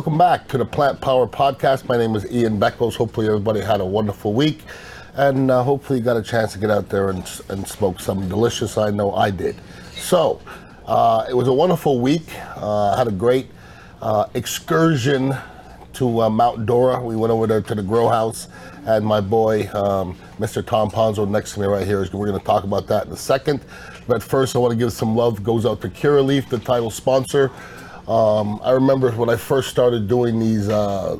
Welcome back to the Plant Power Podcast. My name is Ian Beckles. Hopefully, everybody had a wonderful week and uh, hopefully, you got a chance to get out there and, and smoke something delicious. I know I did. So, uh, it was a wonderful week. Uh, I had a great uh, excursion to uh, Mount Dora. We went over there to the grow house, and my boy, um, Mr. Tom Ponzo, next to me right here. We're going to talk about that in a second. But first, I want to give some love. Goes out to Kira Curaleaf, the title sponsor. Um, I remember when I first started doing these uh,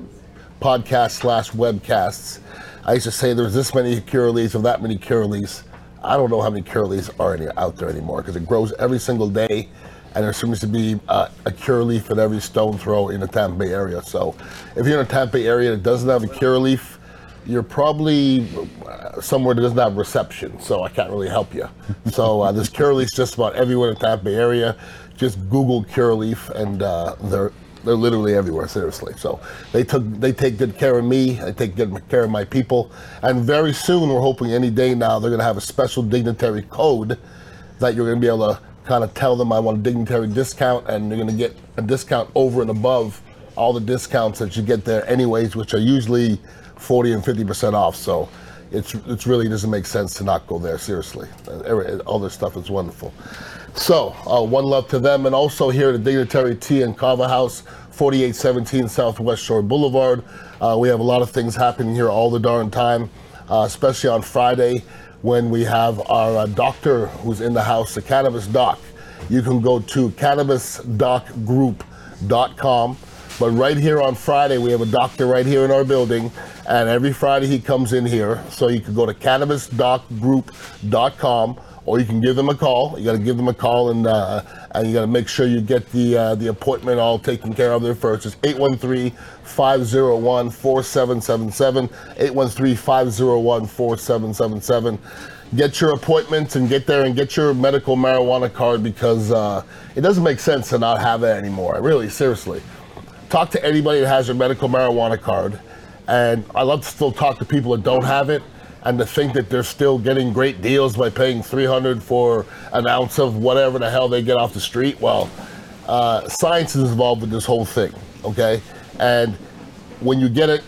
podcasts slash webcasts. I used to say there's this many Curaleafs or that many Curaleafs. I don't know how many Curaleafs are any, out there anymore because it grows every single day, and there seems to be uh, a Curaleaf at every stone throw in the Tampa Bay area. So, if you're in a Tampa Bay area that doesn't have a Curaleaf, you're probably uh, somewhere that doesn't have reception. So I can't really help you. so uh, there's Curaleafs just about everywhere in the Tampa Bay area. Just Google Curaleaf, and uh, they're they're literally everywhere, seriously. So they took they take good care of me. They take good care of my people. And very soon, we're hoping any day now they're going to have a special dignitary code that you're going to be able to kind of tell them I want a dignitary discount, and they're going to get a discount over and above all the discounts that you get there, anyways, which are usually 40 and 50 percent off. So. It's, it's really doesn't make sense to not go there seriously. All this stuff is wonderful. So, uh, one love to them. And also here at the Dignitary Tea and Kava House, 4817 Southwest Shore Boulevard. Uh, we have a lot of things happening here all the darn time, uh, especially on Friday when we have our uh, doctor who's in the house, the Cannabis Doc. You can go to cannabisdocgroup.com. But right here on Friday, we have a doctor right here in our building, and every Friday he comes in here. So you can go to cannabisdocgroup.com or you can give them a call. You got to give them a call and uh, and you got to make sure you get the uh, the appointment all taken care of there first. It's 813-501-4777, 813-501-4777. Get your appointments and get there and get your medical marijuana card because uh, it doesn't make sense to not have it anymore. Really, seriously. Talk to anybody that has your medical marijuana card. And I love to still talk to people that don't have it and to think that they're still getting great deals by paying 300 for an ounce of whatever the hell they get off the street well uh, science is involved with this whole thing okay and when you get it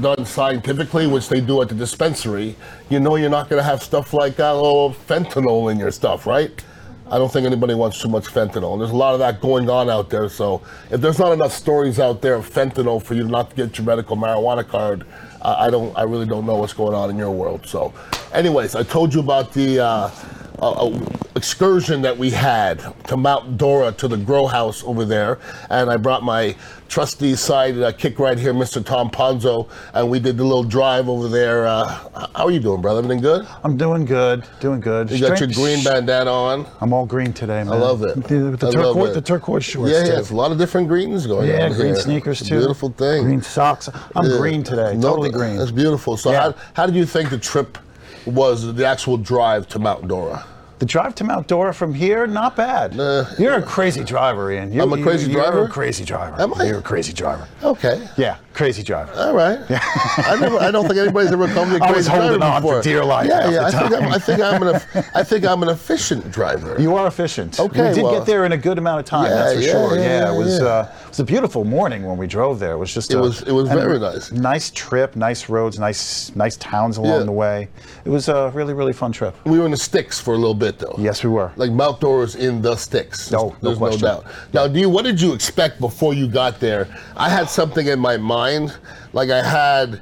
done scientifically which they do at the dispensary you know you're not going to have stuff like uh, oh, fentanyl in your stuff right I don't think anybody wants too much fentanyl. And there's a lot of that going on out there. So if there's not enough stories out there of fentanyl for you not to get your medical marijuana card, I, I don't. I really don't know what's going on in your world. So, anyways, I told you about the. Uh, uh, excursion that we had to Mount Dora to the grow house over there, and I brought my trusty side uh, kick right here, Mr. Tom Ponzo, and we did the little drive over there. Uh, how are you doing, brother? Everything good? I'm doing good, doing good. You got your green bandana on. I'm all green today, man. I love it. The, the I turquoise, love it. the turquoise shorts. Yeah, too. yeah, it's a lot of different greens going on. Yeah, green here. sneakers It's a too. Beautiful thing. Green socks. I'm Yeah. green today. No, totally green. That's beautiful. So, Yeah. how, how did you think the trip was? The actual drive to Mount Dora? The drive to Mount Dora from here, not bad. Uh, you're a crazy driver, Ian. You, I'm a crazy you're driver? a crazy driver. Am I? You're a crazy driver. Okay. Yeah, crazy driver. All right. I never. I don't think anybody's ever called me a crazy driver I was holding on for before. dear life Yeah, yeah. I think I'm. I think I'm an. I think I'm an efficient driver. You are efficient. Okay, We did well- get there in a good amount of time. Yeah, that's for yeah, sure. yeah, Yeah, it was. yeah. Uh, was a beautiful morning when we drove there. It was just. It a- was- it was very nice. Nice trip, nice roads, nice nice towns along Yeah. the way. It was a really really fun trip. we were in the sticks for a little bit though. Yes, we were. Like Mount Dora's in the sticks. No, no there's question. no doubt. Now, do you? What did you expect before you got there? I had something in my mind, like I had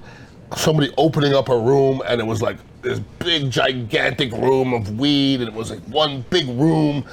somebody opening up a room, and it was like this big, gigantic room of weed, and it was like one big room,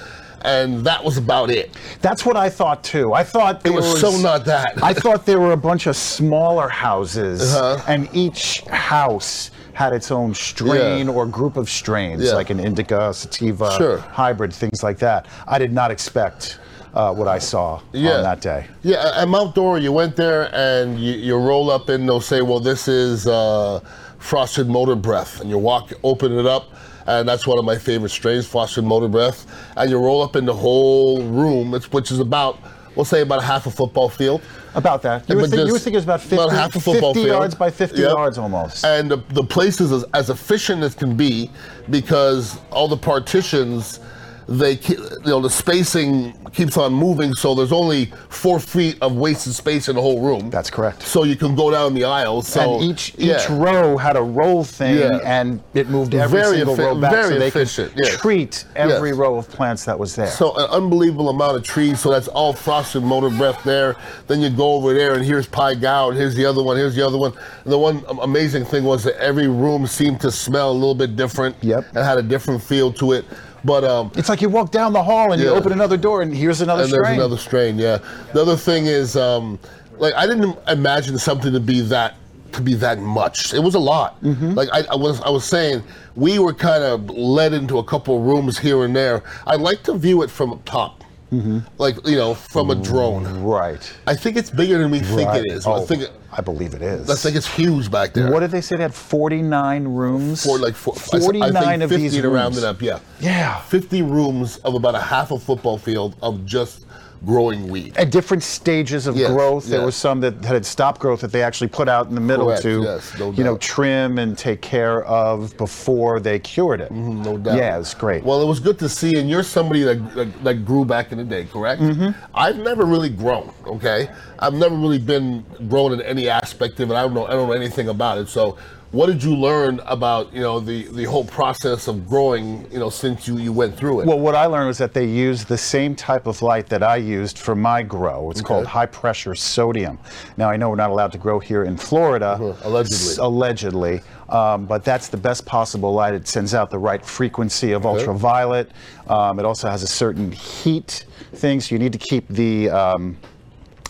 and that was about it. That's what I thought too. I thought It there was, so not that. I thought there were a bunch of smaller houses, Uh-huh. and each house had its own strain Yeah. or group of strains, Yeah. like an indica, sativa, Sure. hybrid, things like that. I did not expect uh, what I saw Yeah. on that day. Yeah, at Mount Dora, you went there and you, you roll up and they'll say, well, this is uh, frosted motor breath. And you walk, open it up, and that's one of my favorite strains, frosted motor breath. And you roll up in the whole room, which is about, we'll say about half a football field. About that, you would think, you were thinking it was about 50, about half a football 50 field. yards by 50 Yep. yards almost. And the, the place is as, as efficient as can be because all the partitions they you know the spacing keeps on moving, so there's only four feet of wasted space in the whole room. That's correct. So you can go down the aisle. So and each yeah. each row had a roll thing, Yeah. and it moved every Very single row back, very so they efficient, could yes. treat every Yes. row of plants that was there. So an unbelievable amount of trees. So that's all frosted motor breath there. Then you go over there, and here's Pai Gow, and here's the other one, here's the other one. And the one amazing thing was that every room seemed to smell a little bit different. Yep. And had a different feel to it. But um, it's like you walk down the hall and you open another door, and here's another and strain. there's another strain. Yeah. The other thing is, um, like, I didn't imagine something to be that to be that much. It was a lot. Mm-hmm. Like I, I was, I was saying, we were kind of led into a couple rooms here and there. I like to view it from up top, Mm-hmm. like you know, from a drone. right. I think it's bigger than we think it is. Oh, I think, I believe it is. I think it's huge back there. what did they say? They had 49 rooms. For like four, 49 I think of 50 these to round rooms. it up. Yeah. Yeah. 50 rooms of about a half a football field of just growing weed. At different stages of Yes, growth, there yes. was some that had stopped growth that they actually put out in the middle Correct, to, yes, no you know, trim and take care of before they cured it. Mm-hmm, no doubt. Yeah, it's great. Well, it was good to see, and you're somebody that, that, that grew back in the day, correct? Mm-hmm. I've never really grown. Okay, I've never really been grown in any aspect of it. I don't know. I don't know anything about it. So, what did you learn about you know the the whole process of growing? You know, since you you went through it. Well, what I learned was that they used the same type of light that I used for my grow. It's called high pressure sodium. Now, I know we're not allowed to grow here in Florida. Uh-huh, allegedly. s- allegedly. Um, but that's the best possible light. It sends out the right frequency of ultraviolet. Um, it also has a certain heat thing, so you need to keep the. Um,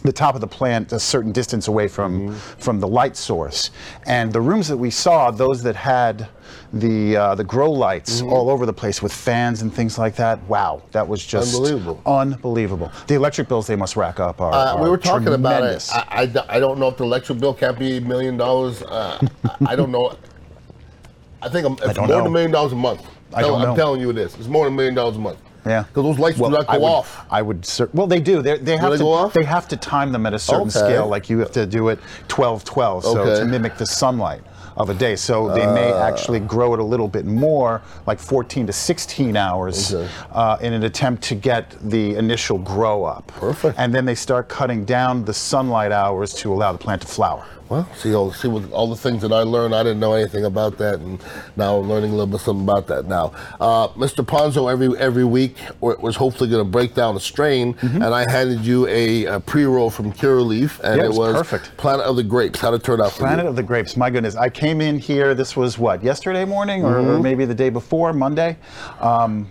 the top of the plant a certain distance away from from the light source. And the rooms that we saw, those that had the uh, the grow lights all over the place with fans and things like that. Wow, that was just Unbelievable. Unbelievable. The electric bills they must rack up are. Uh, we are were talking tremendous. about it. I, I I don't know if the electric bill can't be a million dollars. Uh, I- I don't know. I think I'm- it's don't more know. than a million dollars a month. I know. telling you it is. It's more than a million dollars a month. Yeah, Because those lights Well, do not go I would, off. I would. Well, they do. They, they have they to. go off? They have to time them at a certain Okay. scale. Like you have to do it 12-12, so Okay. to mimic the sunlight of a day. So they may Ah. actually grow it a little bit more, like 14 to 16 hours, Okay. uh, in an attempt to get the initial grow up. Perfect. And then they start cutting down the sunlight hours to allow the plant to flower. Well, see, all, see what, all the things that I learned, I didn't know anything about that, and now I'm learning a little bit something about that now. Uh, Mr. Ponzo, every every week was hopefully going to break down a strain, and I handed you a, a pre-roll from Curaleaf, and Mm-hmm. Yeah, it it was perfect. Planet of the Grapes. How did it turn out for Planet of the Grapes. My goodness, I came in here. This was what yesterday morning, or, Mm-hmm. or maybe the day before, Monday, um,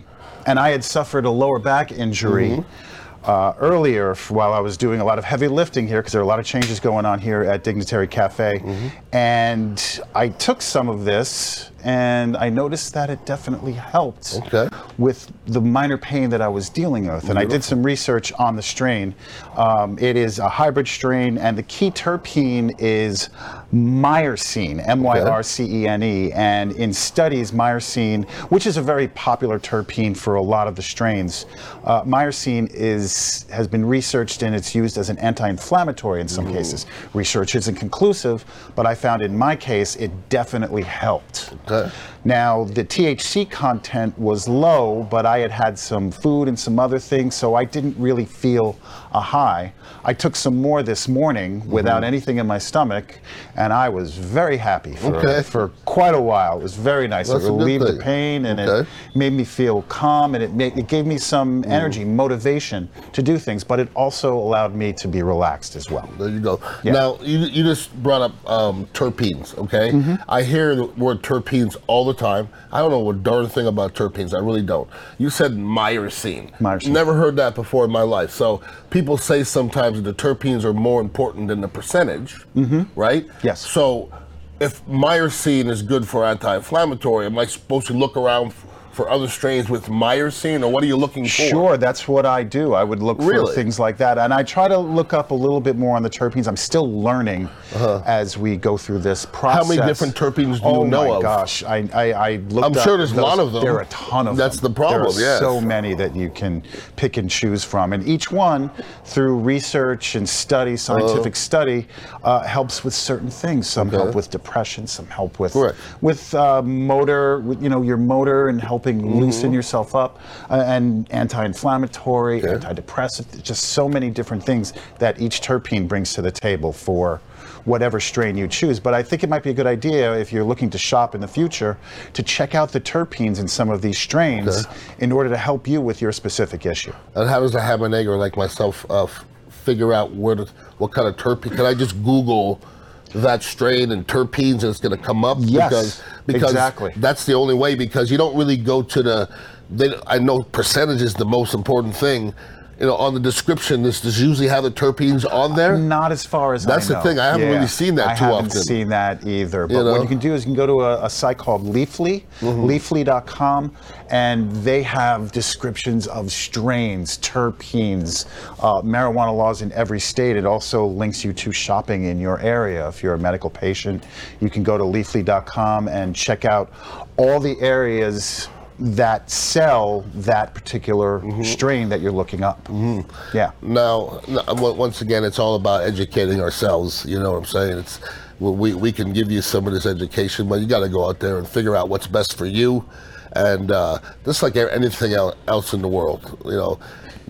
and I had suffered a lower back injury. Mm-hmm. Uh, earlier, while I was doing a lot of heavy lifting here, because there are a lot of changes going on here at Dignitary Cafe, Mm-hmm. and I took some of this, and I noticed that it definitely helped Okay. with the minor pain that I was dealing with. And I did some research on the strain. Um, it is a hybrid strain, and the key terpene is myrcene, M Y R C E N E. And in studies, myrcene, which is a very popular terpene for a lot of the strains, uh, myrcene is has been researched and it's used as an anti-inflammatory in some cases. Research isn't conclusive, but I found in my case it definitely helped. Okay. Now, the THC content was low, but I had had some food and some other things, so I didn't really feel a high. I took some more this morning Mm-hmm. without anything in my stomach, and I was very happy for, Okay. for quite a while. It was very nice. That's it relieved the pain, and it made me feel calm, and it, made, it gave me some Mm. energy, motivation to do things, but it also allowed me to be relaxed as well. There you go. Yeah. Now, you, you just brought up um, terpenes, okay? Mm-hmm. I hear the word terpenes all the time. I don't know a darn thing about terpenes. I really don't. You said myrcene. Myrcene. Never heard that before in my life. So people say sometimes that the terpenes are more important than the percentage, right? Mm-hmm. Yes. So if myrcene is good for anti-inflammatory, am I supposed to look around for other strains with myrcene, or what are you looking for? Sure, that's what I do. I would look Really? for things like that. And I try to look up a little bit more on the terpenes. I'm still learning as we go through this process. Uh-huh. many different terpenes do you know of? oh my gosh. I, I, I looked I'm up sure there's a lot of them. There are a ton of them. That's them. the problem, There are yes. so many that you can pick and choose from. And each one, through research and study, scientific study, uh, helps with certain things. Some Uh-huh. Okay. help with depression, some help with, Correct. with uh, motor, with, you know, your motor and helping helping loosen yourself up, uh, and anti-inflammatory, antidepressant. Just so many different things that each terpene brings to the table for whatever strain you choose. But I think it might be a good idea if you're looking to shop in the future to check out the terpenes in some of these strains in order to help you with your specific issue. And how does a habanero like myself uh, f- figure out where to, what kind of terpene? Can I just Google that strain and terpenes it's going to come up? Yes, because, because exactly. That's the only way because you don't really go to the. They, I know percentage is the most important thing. You know, on the description, this does usually have the terpenes on there. Not as far as That's I the thing, I haven't really seen that I too haven't often. seen that either. But You know? what you can do is you can go to a, a site called Leafly, Mm-hmm. leafly.com, and they have descriptions of strains, terpenes, uh, marijuana laws in every state. It also links you to shopping in your area. If you're a medical patient, you can go to leafly.com and check out all the areas that sell that particular Mm-hmm. strain that you're looking up. Yeah. Now, once again, it's all about educating ourselves. You know what I'm saying? It's we we can give you some of this education, but you got to go out there and figure out what's best for you. And uh, just like anything el- else in the world, you know,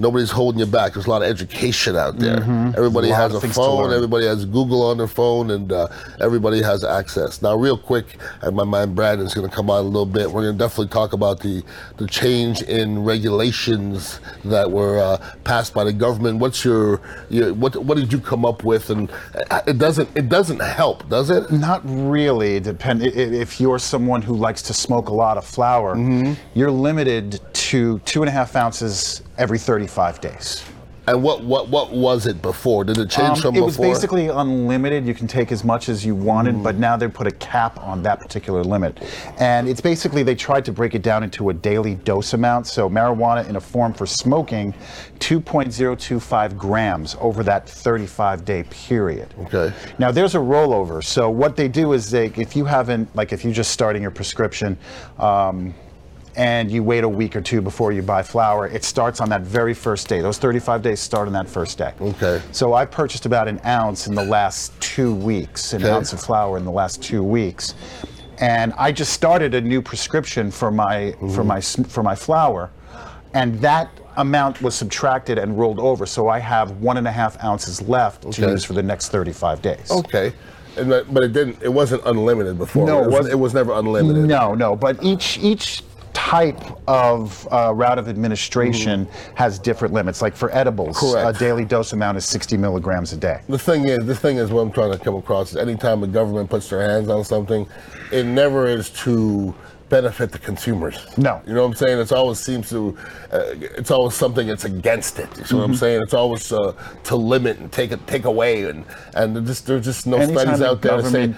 nobody's holding you back. There's a lot of education out there. Everybody Mm-hmm. A has a phone. Everybody has Google on their phone, and uh, everybody has access. Now, real quick, and my man Brandon's going to come on a little bit. We're going to definitely talk about the the change in regulations that were uh, passed by the government. What's your, your what what did you come up with? And uh, it doesn't it doesn't help, does it? Not really. Depend if you're someone who likes to smoke a lot of flower, Mm-hmm. you're limited to two and a half ounces every 35 days. And what what what was it before? Did it change Um, from it was basically unlimited. You can take as much as you wanted, Mm. but now they put a cap on that particular limit. And it's basically they tried to break it down into a daily dose amount. So marijuana in a form for smoking, 2.025 grams over that 35 day period. Okay. Now there's a rollover. So what they do is they, if you haven't, like if you're just starting your prescription, um, and you wait a week or two before you buy flour, it starts on that very first day. Those 35 days start on that first day. Okay. So I purchased about an ounce in the last two weeks, an Okay. ounce of flour in the last two weeks, and I just started a new prescription for my for mm-hmm. my for my flour, and that amount was subtracted and rolled over. So I have one and a half ounces left to use for the next 35 days. Okay. And but it didn't. It wasn't unlimited before. No, it it was, it was never unlimited. No, no, but each each type of uh, route of administration has different limits. Like for edibles, Correct. a daily dose amount is 60 milligrams a day. The thing is, the thing is, what I'm trying to come across is anytime the government puts their hands on something, it never is to benefit the consumers. No. You know what I'm saying? It's always seems to, uh, it's always something that's against it. You see what I'm saying? It's always uh, to limit and take it, take away, and and there's just there's just no Anytime studies out there to say.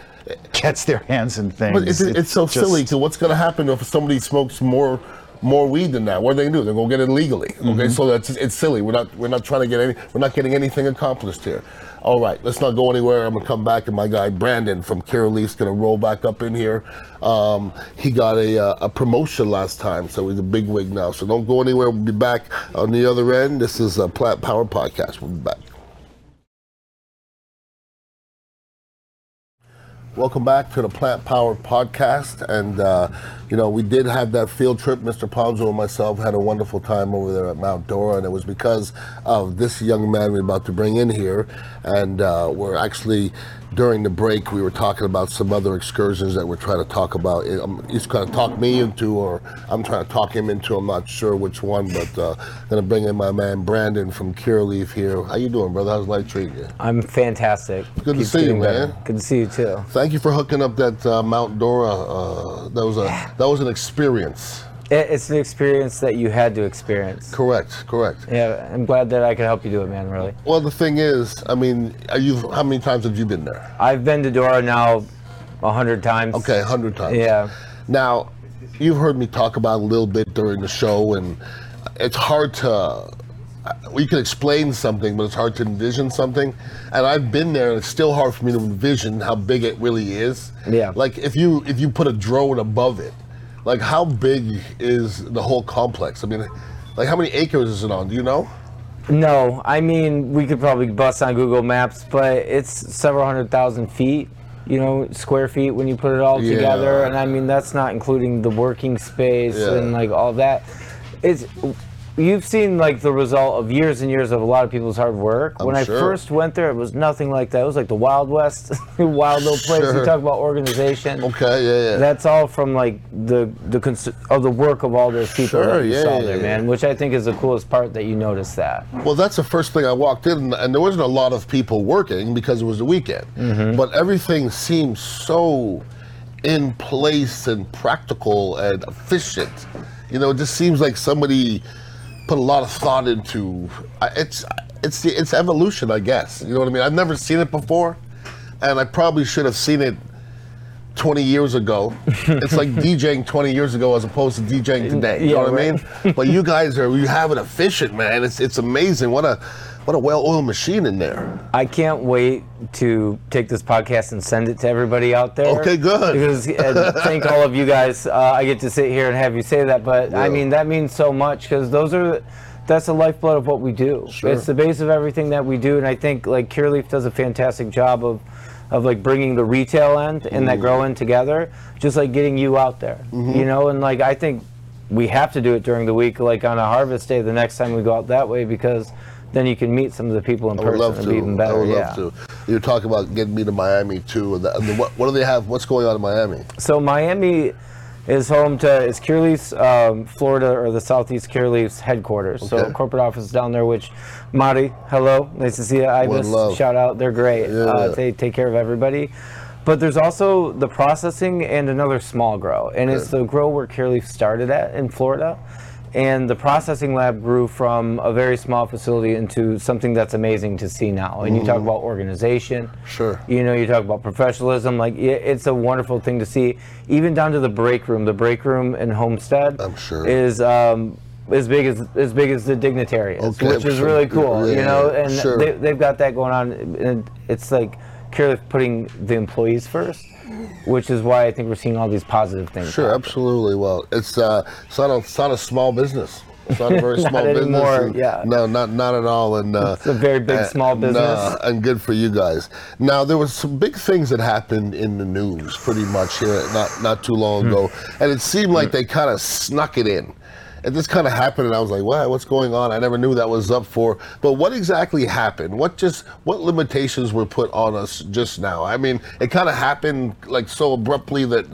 Gets their hands in things. But it's, it's so just- silly. Cause what's going to happen if somebody smokes more more weed than that? What are they going to do? They're going to get it legally. Okay, Mm-hmm. so that's it's silly. We're not we're not trying to get any. We're not getting anything accomplished here. All right, let's not go anywhere. I'm gonna come back, and my guy Brandon from Curaleaf's gonna roll back up in here. Um, he got a uh, a promotion last time, so he's a big wig now. So don't go anywhere. We'll be back on the other end. This is a Plant Power Podcast. We'll be back. Welcome back to the Plant Power Podcast. And, uh, you know, we did have that field trip. Mr. Ponzo and myself had a wonderful time over there at Mount Dora. And it was because of this young man we're about to bring in here. And uh, we're actually, during the break, we were talking about some other excursions that we're trying to talk about. Um, He's going to talk me into, or I'm trying to talk him into. I'm not sure which one, but uh, going to bring in my man Brandon from Curaleaf here. How you doing, brother? How's life treating you? I'm fantastic. Good to see you, getting better. man. Good to see you too. Thank you for hooking up that uh, Mount Dora. Uh, that was a that was an experience. It's an experience that you had to experience. Correct, correct. Yeah, I'm glad that I could help you do it, man. Really. Well, the thing is, I mean, are you? How many times have you been there? I've been to Dora now a hundred times. Okay, a hundred times. Yeah. Now, you've heard me talk about a little bit during the show, and it's hard to. We can explain something, but it's hard to envision something. And I've been there, and it's still hard for me to envision how big it really is. Yeah. Like if you if you put a drone above it, like how big is the whole complex? I mean, like how many acres is it on? Do you know? No, I mean we could probably bust on Google Maps, but it's several hundred thousand feet. you know, square feet when you put it all Yeah. together. And I mean, that's not including the working space Yeah. and like all that. It's you've seen like the result of years and years of a lot of people's hard work. I'm when I first went there, it was nothing like that. It was like the Wild West, wild little place. Sure. You talk about organization. Okay, yeah, yeah. That's all from like the the cons- of the work of all those people Sure, that you yeah, saw yeah, there, yeah. man. Which I think is the coolest part that you noticed that. Well, that's the first thing I walked in, and there wasn't a lot of people working because it was the weekend. Mm-hmm. But everything seemed so in place and practical and efficient. You know, it just seems like somebody put a lot of thought into. It's it's the it's evolution, I guess. You know what I mean? I've never seen it before, and I probably should have seen it. 20 years ago. It's like DJing 20 years ago as opposed to DJing today. You Yeah, know what I mean? But you guys are you have it efficient, man. It's it's amazing. What a what a well-oiled machine in there. I can't wait to take this podcast and send it to everybody out there. Okay, good. Because and thank all of you guys. Uh, I get to sit here and have you say that, but I mean that means so much because those are that's the lifeblood of what we do. Sure. It's the base of everything that we do, and I think like Curaleaf does a fantastic job of of like bringing the retail end and that grow end together, just like getting you out there, Mm-hmm. you know, and like I think we have to do it during the week, like on a harvest day, the next time we go out that way, because then you can meet some of the people in I would person love and to. be even better. I would yeah. love to. You're talking about getting me to Miami too. And, the, and the, what, what do they have? What's going on in Miami? So Miami is home to is Curaleaf's um, Florida or the Southeast Curaleaf's headquarters. So Okay. corporate office down there. Which Marty, hello, nice to see you. Ibis, love. shout out, they're great. Yeah. Uh, they take care of everybody. But there's also the processing and another small grow, and it's the grow where Curaleaf started at in Florida. And the processing lab grew from a very small facility into something that's amazing to see now. And you talk about organization. Sure. You know, you talk about professionalism. Like, it's a wonderful thing to see. Even down to the break room. The break room in Homestead I'm sure. is um, as big as as big as the dignitary is, Okay, which is sure. really cool. Yeah, you know, and sure. they, they've got that going on. And it's like Curaleaf putting the employees first, which is why I think we're seeing all these positive things. Sure, happen. absolutely. Well, it's uh, it's not a, it's not a small business. It's not a very Not small business. anymore, and- yeah. No, not not at all. And uh, It's a very big uh, small business. nah, and good for you guys. Now there was some big things that happened in the news, pretty much here not not too long ago, Hmm. and it seemed like they kind of snuck it in. It just kind of happened, and I was like, "Wow, what's going on?" I never knew that was up for. But what exactly happened? What just what limitations were put on us just now? I mean, it kind of happened like so abruptly that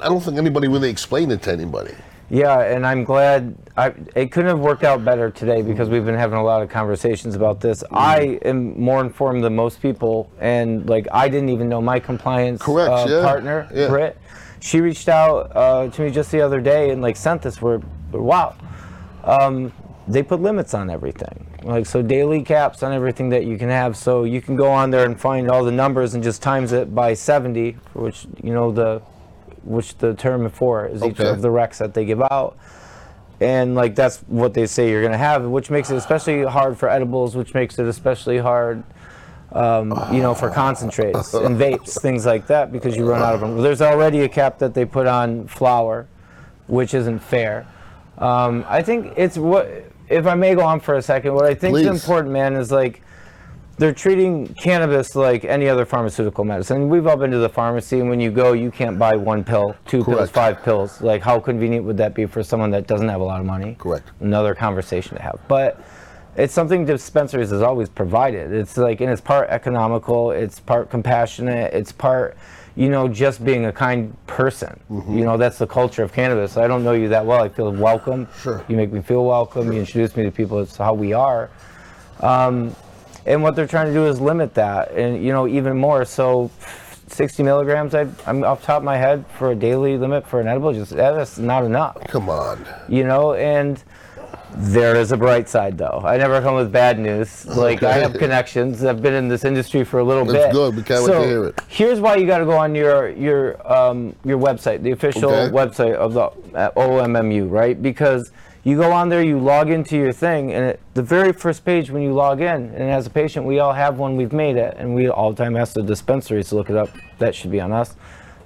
I don't think anybody really explained it to anybody. Yeah, and I'm glad I, it couldn't have worked out better today because we've been having a lot of conversations about this. Mm-hmm. I am more informed than most people, and like I didn't even know my compliance Correct, uh, yeah, partner, yeah. Britt. She reached out uh, to me just the other day and like sent this. Where, wow, um, they put limits on everything. Like so, daily caps on everything that you can have. So you can go on there and find all the numbers and just times it by 70, which you know the which the term for is each of the recs that they give out. And like that's what they say you're gonna have, which makes it especially hard for edibles, which makes it especially hard, um, you know, for concentrates and vapes, things like that, because you run out of them. There's already a cap that they put on flour, which isn't fair. Um, I think it's what, if I may go on for a second, what I think is important, man, is like they're treating cannabis like any other pharmaceutical medicine. We've all been to the pharmacy, and when you go, you can't buy one pill, two pills, five pills. Like, how convenient would that be for someone that doesn't have a lot of money? Correct. Another conversation to have. But it's something dispensaries has always provided. It's like, and it's part economical, it's part compassionate, it's part, you know, just being a kind person. Mm-hmm. You know, that's the culture of cannabis. I don't know you that well. I feel welcome. Sure. You make me feel welcome. You introduce me to people. It's how we are. Um, and what they're trying to do is limit that, and you know even more. So, 60 milligrams. I, I'm off the top of my head for a daily limit for an edible. Just that's not enough. Come on. You know, and there is a bright side though. I never come with bad news. Like I have connections. I've been in this industry for a little That's bit. good. We can't wait to hear it. Here's why you got to go on your your um, your website, the official Okay. website of the uh, OMMU, right? Because you go on there, you log into your thing, and it, the very first page when you log in, and as a patient, we all have one. We've made it, and we all the time ask the dispensaries to look it up. That should be on us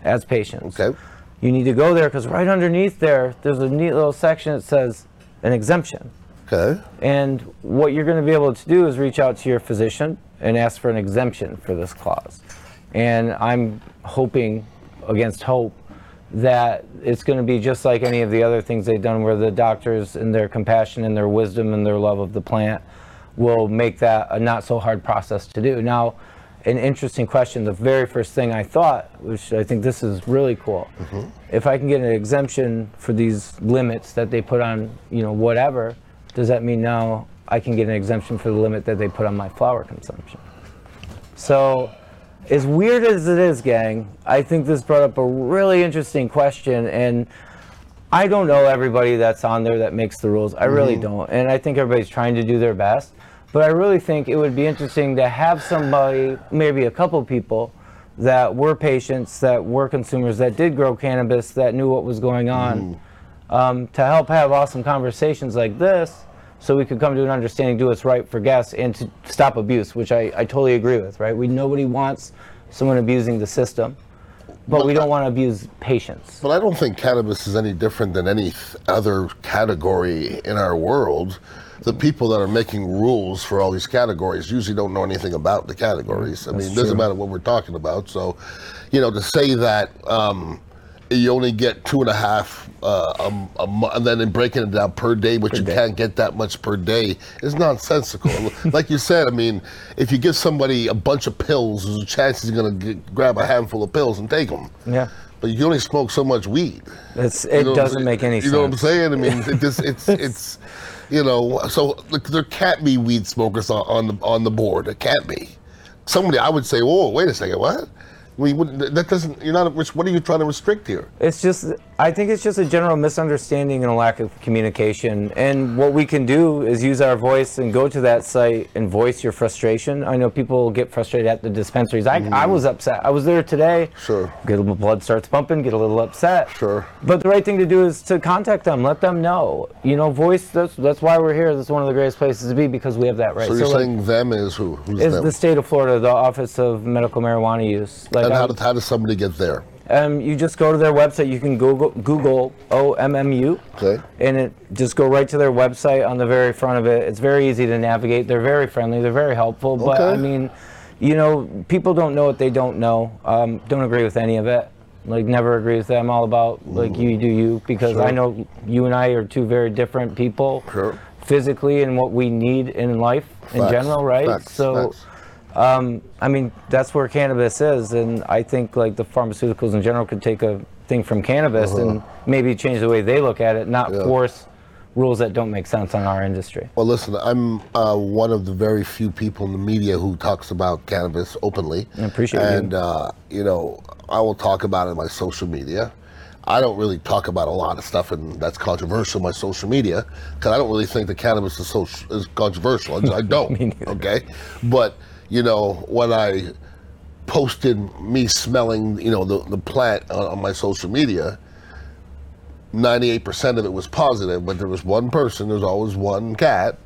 as patients. Okay. You need to go there because right underneath there, there's a neat little section that says an exemption. Okay. And what you're going to be able to do is reach out to your physician and ask for an exemption for this clause. and I'm hoping against hope that it's going to be just like any of the other things they've done where the doctors and their compassion and their wisdom and their love of the plant will make that a not so hard process to do. Now, an interesting question. The very first thing I thought, which I think this is really cool, if I can get an exemption for these limits that they put on, you know, whatever, does that mean now I can get an exemption for the limit that they put on my flour consumption? So, as weird as it is, gang, I think this brought up a really interesting question, and I don't know everybody that's on there that makes the rules. I really mm-hmm. don't, and I think everybody's trying to do their best. But I really think it would be interesting to have somebody, maybe a couple people, that were patients, that were consumers, that did grow cannabis, that knew what was going on, um, to help have awesome conversations like this, so we could come to an understanding, do what's right for guests, and to stop abuse, which I, I totally agree with. Right? We nobody wants someone abusing the system, but we don't want to abuse patients. But I don't think cannabis is any different than any other category in our world. The people that are making rules for all these categories usually don't know anything about the categories. I mean, it doesn't matter what we're talking about. So, you know, to say that um, you only get two and a half uh, a, a mo- and then in breaking it down per day, but you day. can't get that much per day is nonsensical. like you said, I mean, if you give somebody a bunch of pills, there's a chance he's going to grab a handful of pills and take them. Yeah, But you only smoke so much weed. it's You it know doesn't make any you sense. You know what I'm saying? I mean, it just it's it's you know. So like, there can't be weed smokers on, on the on the board. It can't be. Somebody I would say, "Whoa, wait a second, what?" Mean, what- that doesn't. You're not. What are you trying to restrict here? It's just, I think it's just a general misunderstanding and a lack of communication. And what we can do is use our voice and go to that site and voice your frustration. I know people get frustrated at the dispensaries. I, I mm. was upset. I was there today. Sure. Get a little blood starts pumping, get a little upset. Sure. But the right thing to do is to contact them, let them know. You know, voice. That's that's why we're here. That's one of the greatest places to be because we have that right. So you're like, saying them is who? Who's is them? the state of Florida, the Office of Medical Marijuana Use. Like and how I'm- does how does somebody get there? um, you just go to their website. You can Google Google OMMU, Okay. and it just go right to their website on the very front of it. It's very easy to navigate. They're very friendly. They're very helpful. But Okay. I mean, you know, people don't know what they don't know. Um, don't agree with any of it. Like never agree with them. All about like you do you because I know you and I are two very different people. Sure. Physically and what we need in life in general, right? Facts. so. Facts. Um, I mean, that's where cannabis is, and I think like the pharmaceuticals in general could take a thing from cannabis and maybe change the way they look at it, not Uh-huh. Yeah. force rules that don't make sense on our industry. Well, listen, I'm uh, one of the very few people in the media who talks about cannabis openly. I appreciate you. And, uh, you know, I will talk about it on my social media. I don't really talk about a lot of stuff and that's controversial on my social media because I don't really think that cannabis is, so, is controversial. I, just- I don't. Me okay? But, you know, when I posted me smelling, you know, the, the plant on, on my social media, 98% of it was positive, but there was one person, there's always one cat,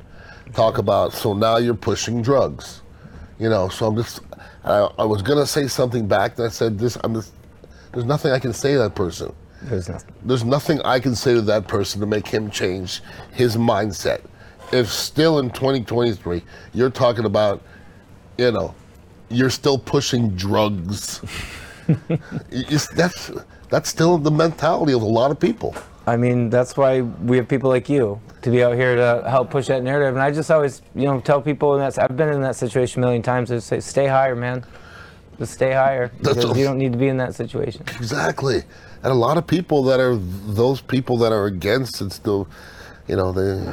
talk about, so now you're pushing drugs. You know, so I'm just, I, I was going to say something back, and I said, this, I'm just, there's nothing I can say to that person. There's nothing. There's nothing I can say to that person to make him change his mindset. If still in 2023, you're talking about, you know, you're still pushing drugs, it's, that's, that's still the mentality of a lot of people. I mean, that's why we have people like you to be out here to help push that narrative. And I just always, you know, tell people, and that's I've been in that situation a million times. I just say, stay higher, man. Just stay higher That's because a- you don't need to be in that situation. Exactly. And a lot of people that are those people that are against it still, you know, they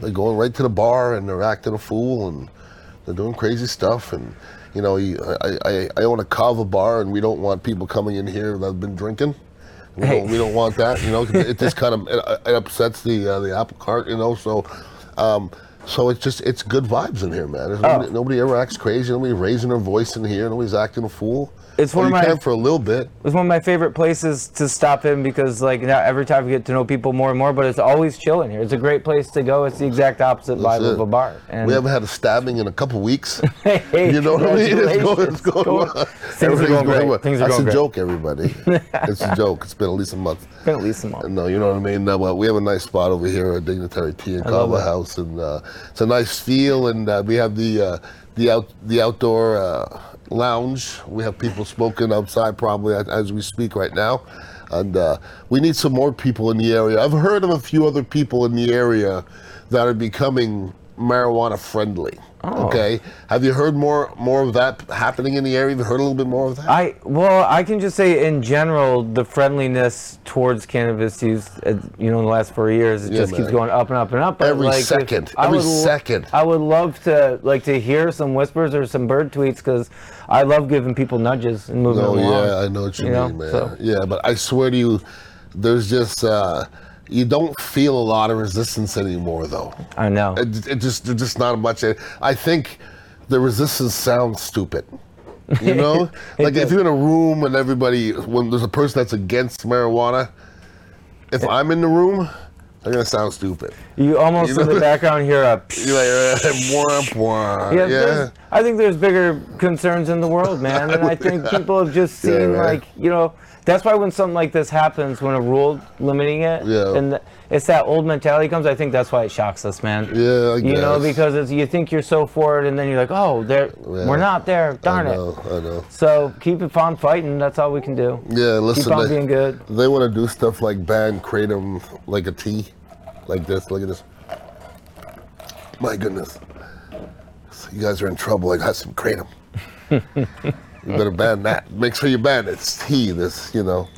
they're going right to the bar and they're acting a fool and they're doing crazy stuff. And you know, I, I, I own a kava bar and we don't want people coming in here that have been drinking. We, Hey. don't, we don't want that. You know, it just kind of it, it upsets the uh, the apple cart. You know, so. Um, so it's just it's good vibes in here, man. There's nobody, nobody ever acts crazy. Nobody raising their voice in here. Nobody's acting a fool. It's one Well, of my- for a little bit. It's one of my favorite places to stop in because, like, now every time we get to know people more and more, but it's always chill in here. It's a great place to go. It's the exact opposite vibe That's of a bar. And We haven't had a stabbing in a couple weeks. Hey, you know what I mean? It's going, it's going Go- well. Things are going great. well. Things are That's going a great. joke, everybody. it's a joke. It's been at least a month. Been at least a month. No, you know what I mean. No, well, we have a nice spot over here at Dignitary Tea and Kava. House, and uh, it's a nice feel. And uh, we have the uh, the out the outdoor uh, lounge. We have people smoking outside probably as, we speak right now, and uh, we need some more people in the area. I've heard of a few other people in the area that are becoming marijuana friendly. Oh. Okay, have you heard more more of that happening in the area? Have you heard a little bit more of that? I well, I can just say in general, the friendliness towards cannabis use, uh, you know, in the last four years, it Yeah, just keeps going up and up and up. But, Every like, second, I every would second. I would love to like to hear some whispers or some bird tweets because I love giving people nudges and moving Oh along. yeah, I know what you, you know, mean, man. so- Yeah, but I swear to you, there's just uh, you don't feel a lot of resistance anymore, though. I know. It, it just just not much. I think the resistance sounds stupid. You know, like if you're in a room and everybody, when there's a person that's against marijuana, if I'm in the room, they're gonna sound stupid. You almost You in the background hear a. You're like, uh, womp womp. Yeah, Yeah, I think there's bigger concerns in the world, man, and I think people have just seen right. like you know. That's why when something like this happens, when a rule limiting it, Yeah. and th- it's that old mentality comes. I think that's why it shocks us, man. Yeah, I you know, because it's, you think you're so for it, and then you're like, oh, there, Yeah. we're not there. Darn I it. know, I know. So keep it on fighting. That's all we can do. Yeah, listen. Keep on they- being good. They want to do stuff like ban kratom, like a tea, like this. Look at this. My goodness, So you guys are in trouble. I got some kratom. you better ban that. Make sure you ban it. It's tea. This, you know.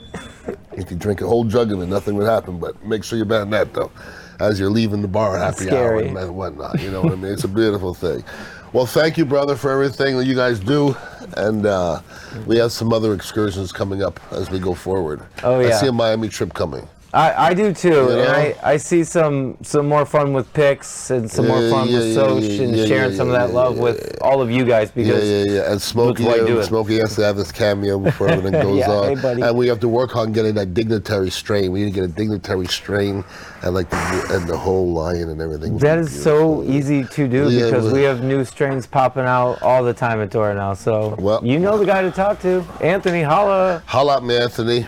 If you drink a whole jug of it, nothing would happen. But make sure you ban that though, as you're leaving the bar at happy hour scary. and whatnot. You know what I mean? It's a beautiful thing. Well, thank you, brother, for everything that you guys do, and uh, we have some other excursions coming up as we go forward. Oh, yeah. I see a Miami trip coming. I, I do too, You and? I, I see some some more fun with picks and some more fun yeah, with yeah, Soch yeah, and yeah, sharing yeah, some of yeah, that love yeah, with all of you guys because yeah, yeah. yeah And Smokey, uh, it. Smokey has to have this cameo before everything goes Yeah, on. hey. And we have to work on getting that dignitary strain. We need to get a dignitary strain and like the, and the whole lion and everything. That is so easy to do Yeah, because well- we have new strains popping out all the time at Dora now. So Well- you know the guy to talk to, Anthony Holla. Holla at me, Anthony.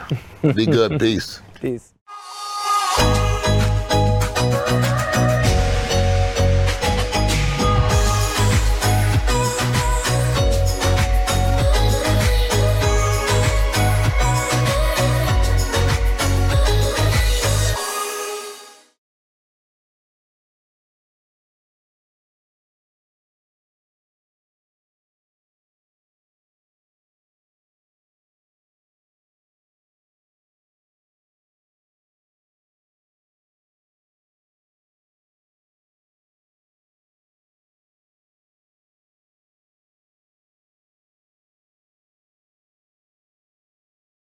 Be good. Peace. Peace.